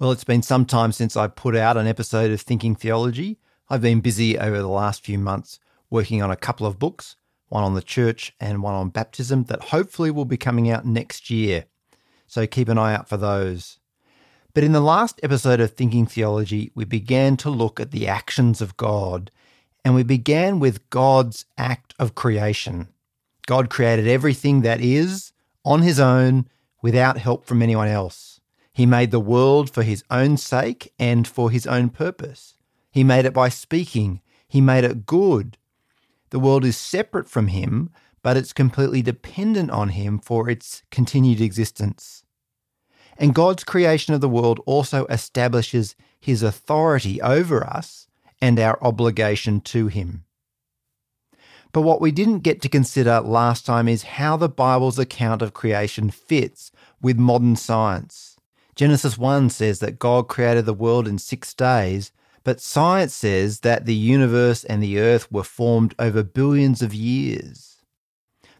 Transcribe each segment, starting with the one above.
Well, it's been some time since I've put out an episode of Thinking Theology. I've been busy over the last few months working on a couple of books, one on the church and one on baptism, that hopefully will be coming out next year. So keep an eye out for those. But in the last episode of Thinking Theology, we began to look at the actions of God, and we began with God's act of creation. God created everything that is on his own without help from anyone else. He made the world for his own sake and for his own purpose. He made it by speaking. He made it good. The world is separate from him, but it's completely dependent on him for its continued existence. And God's creation of the world also establishes his authority over us and our obligation to him. But what we didn't get to consider last time is how the Bible's account of creation fits with modern science. Genesis 1 says that God created the world in six days, but science says that the universe and the earth were formed over billions of years.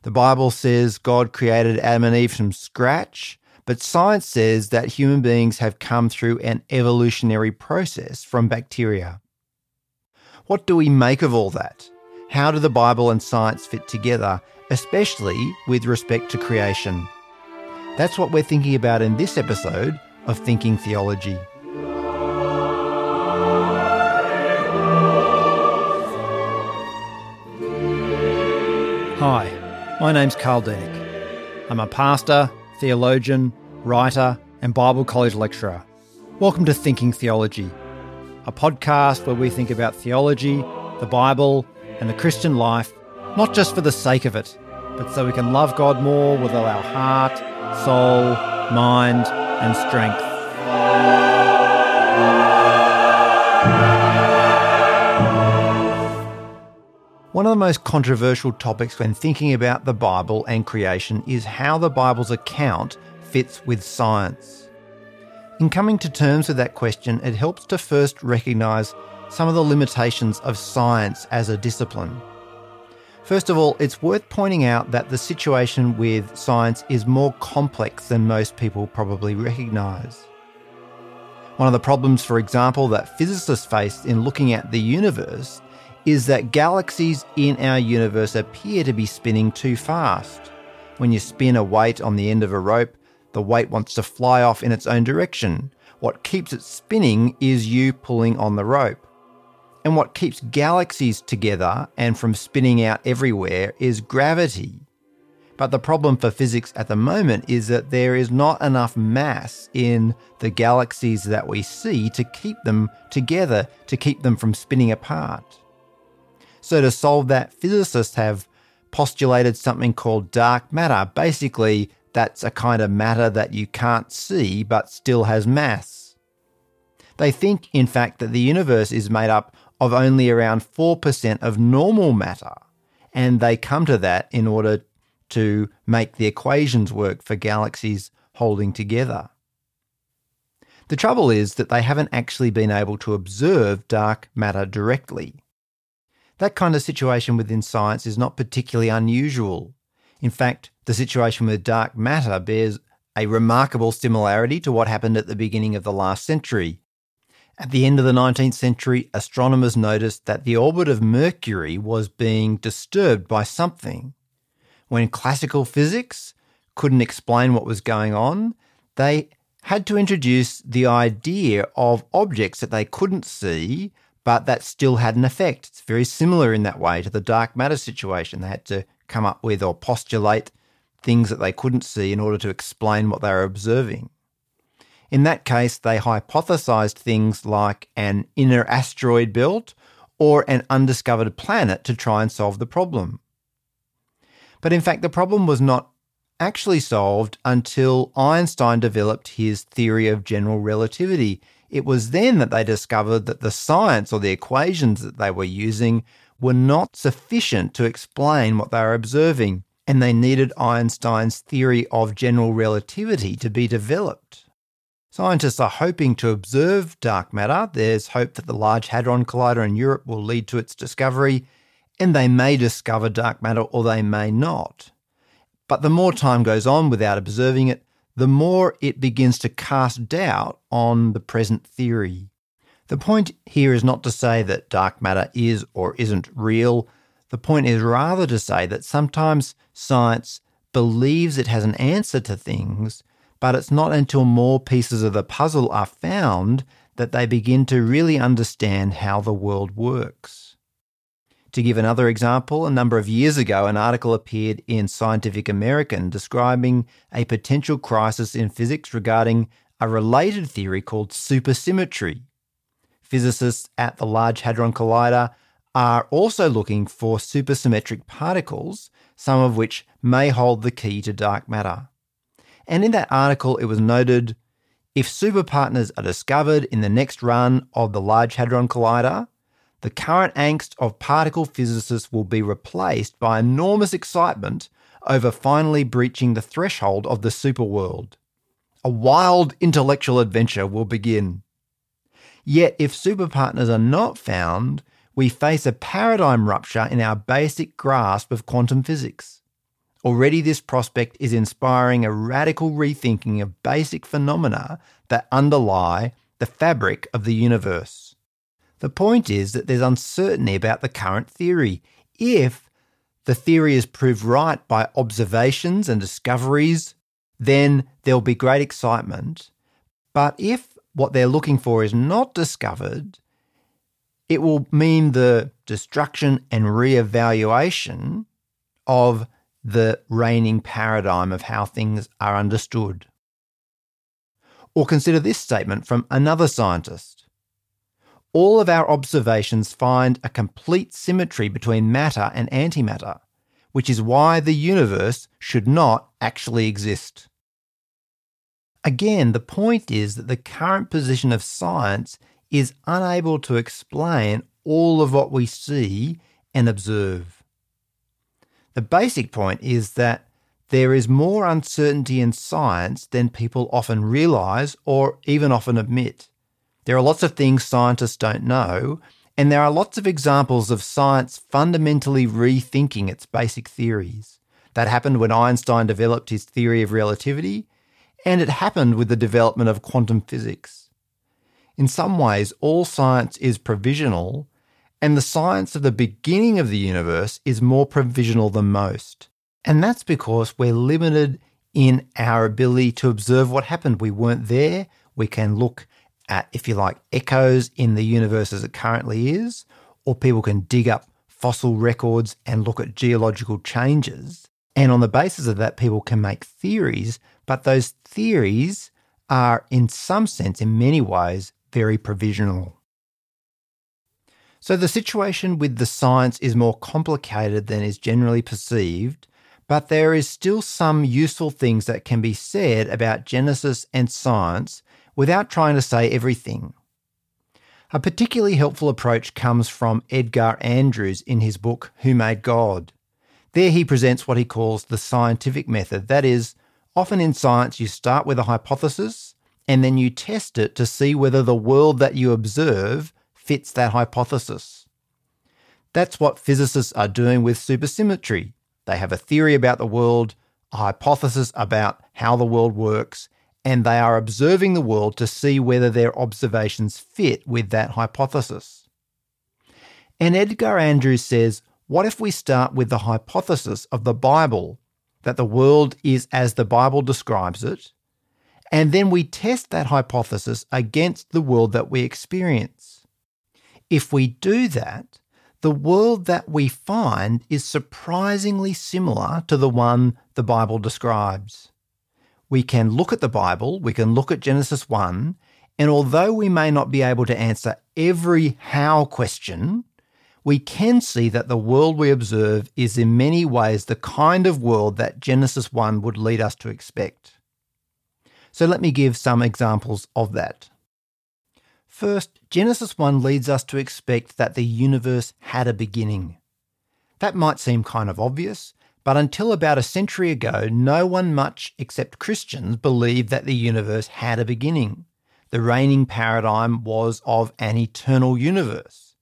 The Bible says God created Adam and Eve from scratch, but science says that human beings have come through an evolutionary process from bacteria. What do we make of all that? How do the Bible and science fit together, especially with respect to creation? That's what we're thinking about in this episode of Thinking Theology. Hi, my name's Carl Denick. I'm a pastor, theologian, writer, and Bible college lecturer. Welcome to Thinking Theology, a podcast where we think about theology, the Bible, and the Christian life, not just for the sake of it, but so we can love God more with all our heart, soul, mind, and strength. One of the most controversial topics when thinking about the Bible and creation is how the Bible's account fits with science. In coming to terms with that question, it helps to first recognise some of the limitations of science as a discipline. First of all, it's worth pointing out that the situation with science is more complex than most people probably recognise. One of the problems, for example, that physicists face in looking at the universe is that galaxies in our universe appear to be spinning too fast. When you spin a weight on the end of a rope, the weight wants to fly off in its own direction. What keeps it spinning is you pulling on the rope. And what keeps galaxies together and from spinning out everywhere is gravity. But the problem for physics at the moment is that there is not enough mass in the galaxies that we see to keep them together, to keep them from spinning apart. So, to solve that, physicists have postulated something called dark matter. Basically, that's a kind of matter that you can't see but still has mass. They think, in fact, that the universe is made up of only around 4% of normal matter. And they come to that in order to make the equations work for galaxies holding together. The trouble is that they haven't actually been able to observe dark matter directly. That kind of situation within science is not particularly unusual. In fact, the situation with dark matter bears a remarkable similarity to what happened at the beginning of the last century at the end of the 19th century, astronomers noticed that the orbit of Mercury was being disturbed by something. When classical physics couldn't explain what was going on, they had to introduce the idea of objects that they couldn't see, but that still had an effect. It's very similar in that way to the dark matter situation. They had to come up with or postulate things that they couldn't see in order to explain what they were observing. In that case, they hypothesized things like an inner asteroid belt or an undiscovered planet to try and solve the problem. But in fact, the problem was not actually solved until Einstein developed his theory of general relativity. It was then that they discovered that the science or the equations that they were using were not sufficient to explain what they were observing, and they needed Einstein's theory of general relativity to be developed. Scientists are hoping to observe dark matter. There's hope that the Large Hadron Collider in Europe will lead to its discovery, and they may discover dark matter or they may not. But the more time goes on without observing it, the more it begins to cast doubt on the present theory. The point here is not to say that dark matter is or isn't real. The point is rather to say that sometimes science believes it has an answer to things, but it's not until more pieces of the puzzle are found that they begin to really understand how the world works. To give another example, a number of years ago, an article appeared in Scientific American describing a potential crisis in physics regarding a related theory called supersymmetry. Physicists at the Large Hadron Collider are also looking for supersymmetric particles, some of which may hold the key to dark matter. And in that article, it was noted if superpartners are discovered in the next run of the Large Hadron Collider, the current angst of particle physicists will be replaced by enormous excitement over finally breaching the threshold of the superworld. A wild intellectual adventure will begin. Yet, if superpartners are not found, we face a paradigm rupture in our basic grasp of quantum physics. Already, this prospect is inspiring a radical rethinking of basic phenomena that underlie the fabric of the universe. The point is that there's uncertainty about the current theory. If the theory is proved right by observations and discoveries, then there'll be great excitement. But if what they're looking for is not discovered, it will mean the destruction and re-evaluation of the reigning paradigm of how things are understood. Or consider this statement from another scientist. All of our observations find a complete symmetry between matter and antimatter, which is why the universe should not actually exist. Again, the point is that the current position of science is unable to explain all of what we see and observe. The basic point is that there is more uncertainty in science than people often realize or even often admit. There are lots of things scientists don't know, and there are lots of examples of science fundamentally rethinking its basic theories. That happened when Einstein developed his theory of relativity, and it happened with the development of quantum physics. In some ways, all science is provisional, and the science of the beginning of the universe is more provisional than most. And that's because we're limited in our ability to observe what happened. We weren't there. We can look at, if you like, echoes in the universe as it currently is, or people can dig up fossil records and look at geological changes. And on the basis of that, people can make theories, but those theories are, in some sense, in many ways, very provisional. So the situation with the science is more complicated than is generally perceived, but there is still some useful things that can be said about Genesis and science without trying to say everything. A particularly helpful approach comes from Edgar Andrews in his book Who Made God. There he presents what he calls the scientific method. That is, often in science, you start with a hypothesis and then you test it to see whether the world that you observe fits that hypothesis. That's what physicists are doing with supersymmetry. They have a theory about the world, a hypothesis about how the world works, and they are observing the world to see whether their observations fit with that hypothesis. And Edgar Andrews says, what if we start with the hypothesis of the Bible that the world is as the Bible describes it, and then we test that hypothesis against the world that we experience? If we do that, the world that we find is surprisingly similar to the one the Bible describes. We can look at the Bible, we can look at Genesis 1, and although we may not be able to answer every how question, we can see that the world we observe is in many ways the kind of world that Genesis 1 would lead us to expect. So let me give some examples of that. First, Genesis 1 leads us to expect that the universe had a beginning. That might seem kind of obvious, but until about a century ago, no one much except Christians believed that the universe had a beginning. The reigning paradigm was of an eternal universe.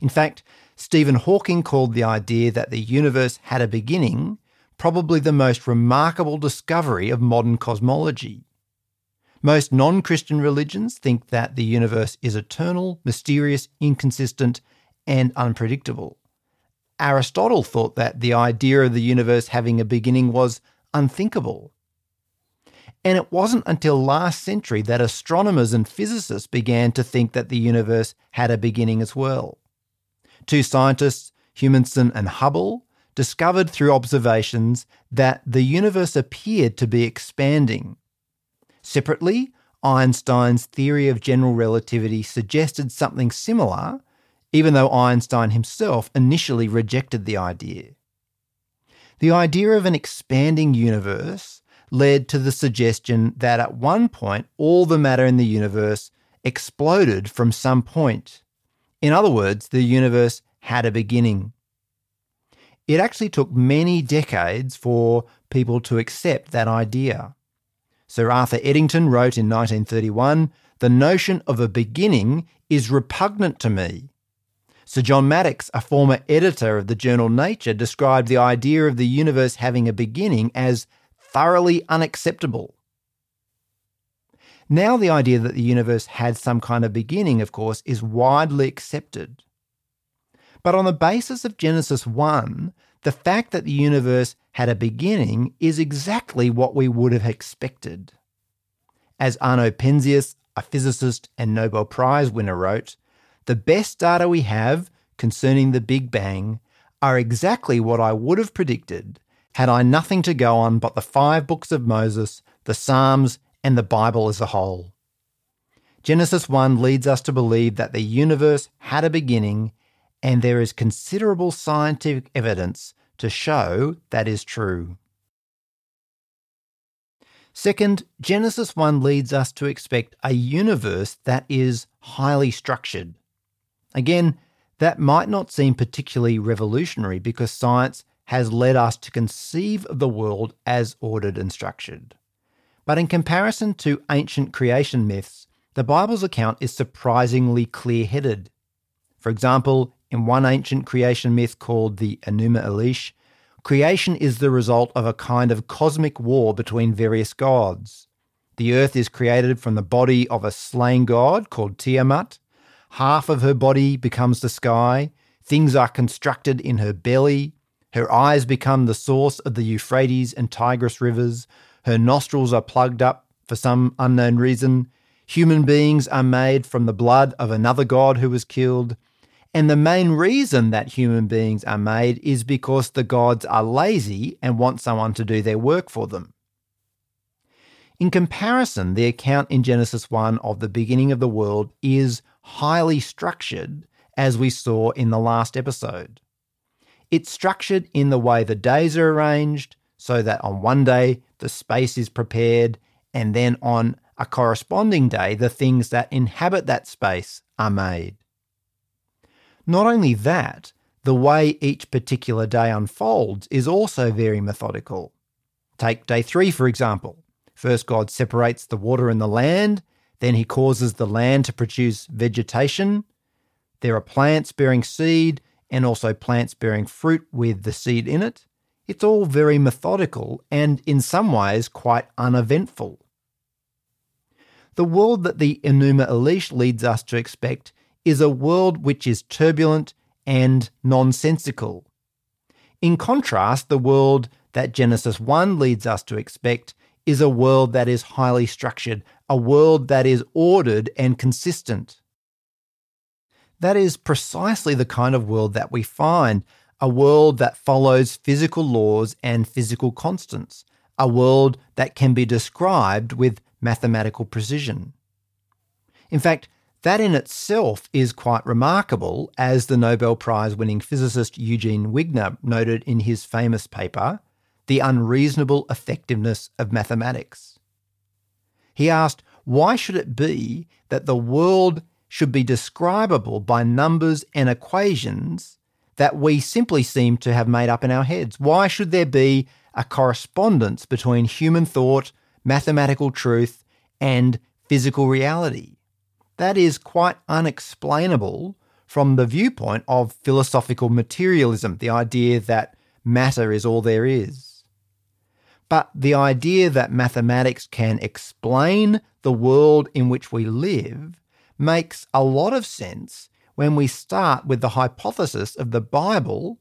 In fact, Stephen Hawking called the idea that the universe had a beginning probably the most remarkable discovery of modern cosmology. Most non Christian religions think that the universe is eternal, mysterious, inconsistent, and unpredictable. Aristotle thought that the idea of the universe having a beginning was unthinkable. And it wasn't until last century that astronomers and physicists began to think that the universe had a beginning as well. Two scientists, Humason and Hubble, discovered through observations that the universe appeared to be expanding. Separately, Einstein's theory of general relativity suggested something similar, even though Einstein himself initially rejected the idea. The idea of an expanding universe led to the suggestion that at one point all the matter in the universe exploded from some point. In other words, the universe had a beginning. It actually took many decades for people to accept that idea. Sir Arthur Eddington wrote in 1931 The notion of a beginning is repugnant to me. Sir John Maddox, a former editor of the journal Nature, described the idea of the universe having a beginning as thoroughly unacceptable. Now, the idea that the universe had some kind of beginning, of course, is widely accepted. But on the basis of Genesis 1, the fact that the universe had a beginning is exactly what we would have expected. As Arno Penzias, a physicist and Nobel Prize winner, wrote, the best data we have concerning the Big Bang are exactly what I would have predicted had I nothing to go on but the five books of Moses, the Psalms, and the Bible as a whole. Genesis 1 leads us to believe that the universe had a beginning and there is considerable scientific evidence to show that is true. Second, Genesis 1 leads us to expect a universe that is highly structured. Again, that might not seem particularly revolutionary because science has led us to conceive of the world as ordered and structured. But in comparison to ancient creation myths, the Bible's account is surprisingly clear headed. For example, in one ancient creation myth called the Enuma Elish, creation is the result of a kind of cosmic war between various gods. The earth is created from the body of a slain god called Tiamat. Half of her body becomes the sky. Things are constructed in her belly. Her eyes become the source of the Euphrates and Tigris rivers. Her nostrils are plugged up for some unknown reason. Human beings are made from the blood of another god who was killed. And the main reason that human beings are made is because the gods are lazy and want someone to do their work for them. In comparison, the account in Genesis 1 of the beginning of the world is highly structured, as we saw in the last episode. It's structured in the way the days are arranged, so that on one day the space is prepared, and then on a corresponding day the things that inhabit that space are made. Not only that, the way each particular day unfolds is also very methodical. Take day three, for example. First, God separates the water and the land, then, He causes the land to produce vegetation. There are plants bearing seed and also plants bearing fruit with the seed in it. It's all very methodical and, in some ways, quite uneventful. The world that the Enuma Elish leads us to expect is a world which is turbulent and nonsensical. In contrast, the world that Genesis 1 leads us to expect is a world that is highly structured, a world that is ordered and consistent. That is precisely the kind of world that we find a world that follows physical laws and physical constants, a world that can be described with mathematical precision. In fact, that in itself is quite remarkable, as the Nobel Prize winning physicist Eugene Wigner noted in his famous paper, The Unreasonable Effectiveness of Mathematics. He asked, why should it be that the world should be describable by numbers and equations that we simply seem to have made up in our heads? Why should there be a correspondence between human thought, mathematical truth, and physical reality? That is quite unexplainable from the viewpoint of philosophical materialism, the idea that matter is all there is. But the idea that mathematics can explain the world in which we live makes a lot of sense when we start with the hypothesis of the Bible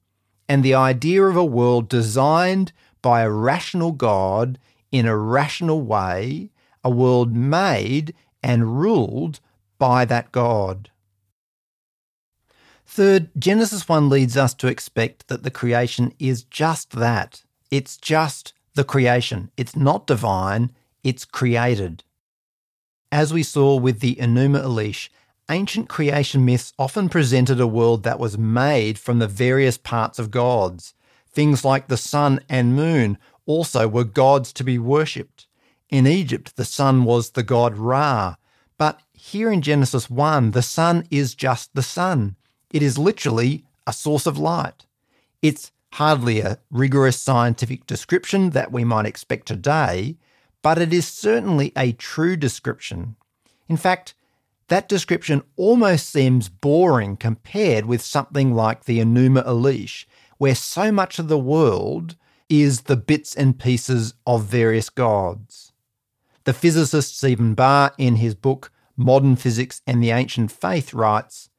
and the idea of a world designed by a rational God in a rational way, a world made and ruled by that God. Third, Genesis 1 leads us to expect that the creation is just that. It's just the creation. It's not divine, it's created. As we saw with the Enuma Elish, ancient creation myths often presented a world that was made from the various parts of gods. Things like the sun and moon also were gods to be worshipped. In Egypt, the sun was the god Ra. But here in Genesis 1, the sun is just the sun. It is literally a source of light. It's hardly a rigorous scientific description that we might expect today, but it is certainly a true description. In fact, that description almost seems boring compared with something like the Enuma Elish, where so much of the world is the bits and pieces of various gods. The physicist Stephen Barr, in his book Modern Physics and the Ancient Faith, writes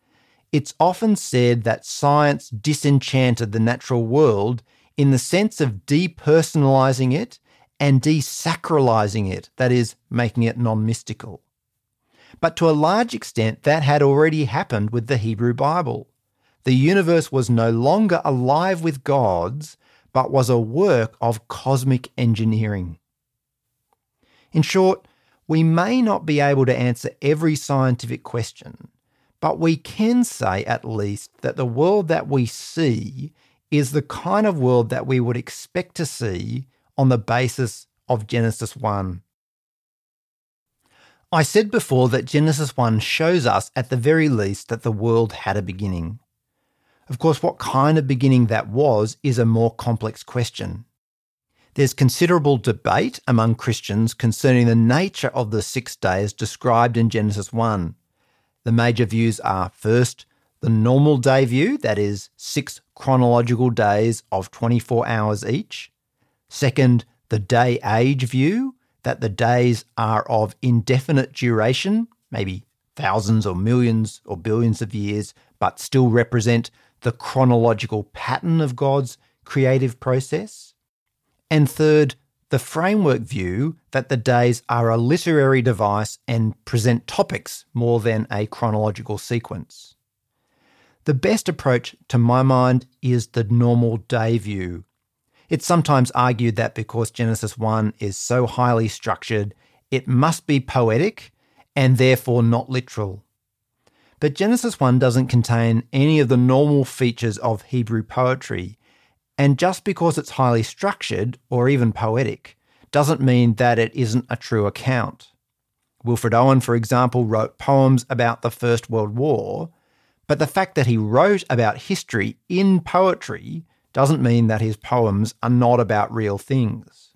It's often said that science disenchanted the natural world in the sense of depersonalizing it and desacralizing it, that is, making it non mystical. But to a large extent, that had already happened with the Hebrew Bible. The universe was no longer alive with gods, but was a work of cosmic engineering. In short, we may not be able to answer every scientific question, but we can say at least that the world that we see is the kind of world that we would expect to see on the basis of Genesis 1. I said before that Genesis 1 shows us, at the very least, that the world had a beginning. Of course, what kind of beginning that was is a more complex question. There's considerable debate among Christians concerning the nature of the six days described in Genesis 1. The major views are first, the normal day view, that is, six chronological days of 24 hours each. Second, the day age view, that the days are of indefinite duration, maybe thousands or millions or billions of years, but still represent the chronological pattern of God's creative process. And third, the framework view that the days are a literary device and present topics more than a chronological sequence. The best approach, to my mind, is the normal day view, it's sometimes argued that because Genesis 1 is so highly structured, it must be poetic and therefore not literal. But Genesis 1 doesn't contain any of the normal features of Hebrew poetry, and just because it's highly structured or even poetic doesn't mean that it isn't a true account. Wilfred Owen, for example, wrote poems about the First World War, but the fact that he wrote about history in poetry doesn't mean that his poems are not about real things.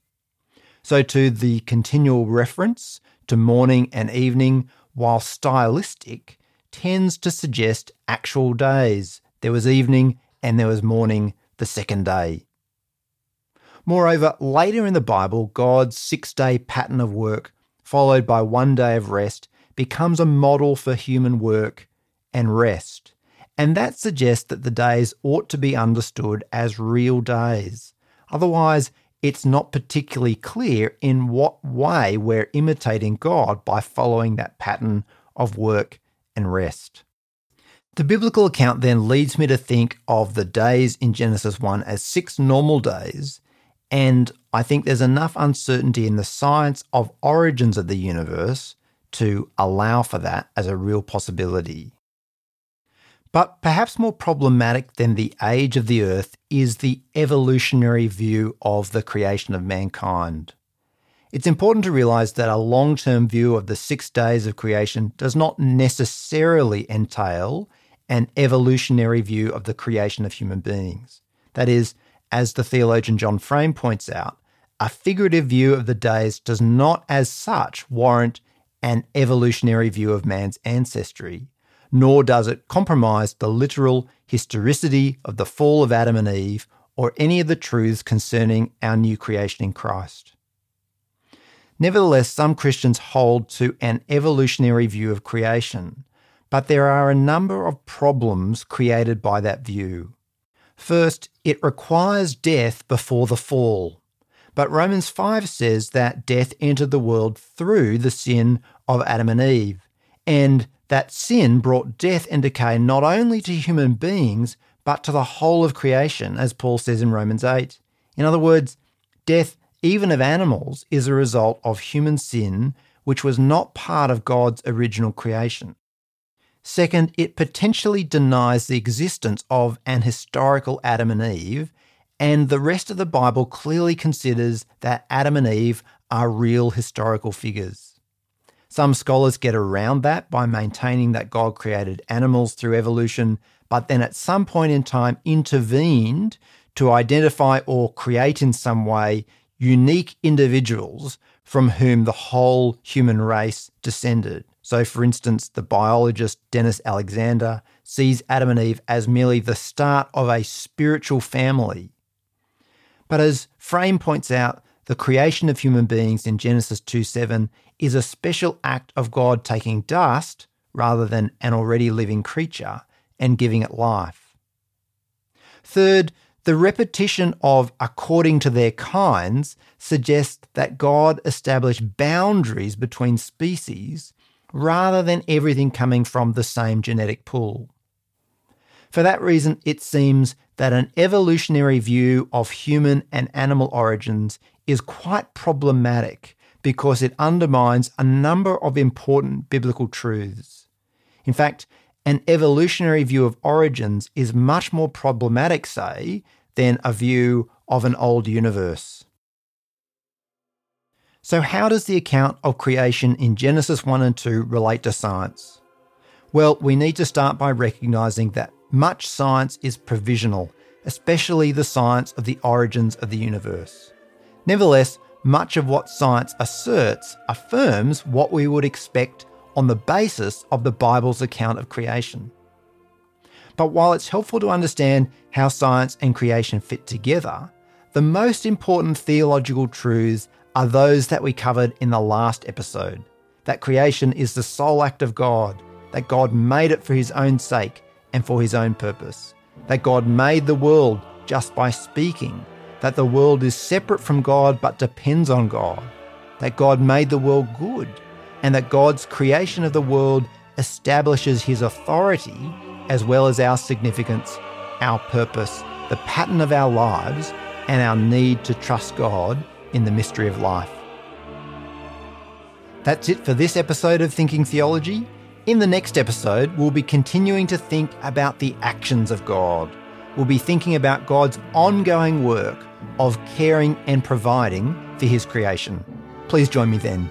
So, to the continual reference to morning and evening, while stylistic, tends to suggest actual days. There was evening and there was morning the second day. Moreover, later in the Bible, God's six day pattern of work, followed by one day of rest, becomes a model for human work and rest. And that suggests that the days ought to be understood as real days. Otherwise, it's not particularly clear in what way we're imitating God by following that pattern of work and rest. The biblical account then leads me to think of the days in Genesis 1 as six normal days, and I think there's enough uncertainty in the science of origins of the universe to allow for that as a real possibility. But perhaps more problematic than the age of the earth is the evolutionary view of the creation of mankind. It's important to realize that a long term view of the six days of creation does not necessarily entail an evolutionary view of the creation of human beings. That is, as the theologian John Frame points out, a figurative view of the days does not as such warrant an evolutionary view of man's ancestry nor does it compromise the literal historicity of the fall of Adam and Eve or any of the truths concerning our new creation in Christ. Nevertheless, some Christians hold to an evolutionary view of creation, but there are a number of problems created by that view. First, it requires death before the fall. But Romans 5 says that death entered the world through the sin of Adam and Eve, and that sin brought death and decay not only to human beings, but to the whole of creation, as Paul says in Romans 8. In other words, death, even of animals, is a result of human sin, which was not part of God's original creation. Second, it potentially denies the existence of an historical Adam and Eve, and the rest of the Bible clearly considers that Adam and Eve are real historical figures. Some scholars get around that by maintaining that God created animals through evolution, but then at some point in time intervened to identify or create in some way unique individuals from whom the whole human race descended. So, for instance, the biologist Denis Alexander sees Adam and Eve as merely the start of a spiritual family. But as Frame points out, the creation of human beings in Genesis 2 7 is a special act of God taking dust rather than an already living creature and giving it life. Third, the repetition of according to their kinds suggests that God established boundaries between species rather than everything coming from the same genetic pool. For that reason, it seems that an evolutionary view of human and animal origins is quite problematic because it undermines a number of important biblical truths. In fact, an evolutionary view of origins is much more problematic, say, than a view of an old universe. So, how does the account of creation in Genesis 1 and 2 relate to science? Well, we need to start by recognizing that much science is provisional, especially the science of the origins of the universe. Nevertheless, much of what science asserts affirms what we would expect on the basis of the Bible's account of creation. But while it's helpful to understand how science and creation fit together, the most important theological truths are those that we covered in the last episode. That creation is the sole act of God, that God made it for his own sake and for his own purpose, that God made the world just by speaking, that the world is separate from God but depends on God, that God made the world good, and that God's creation of the world establishes his authority as well as our significance, our purpose, the pattern of our lives, and our need to trust God in the mystery of life. That's it for this episode of Thinking Theology. In the next episode, we'll be continuing to think about the actions of God. We'll be thinking about God's ongoing work of caring and providing for His creation. Please join me then.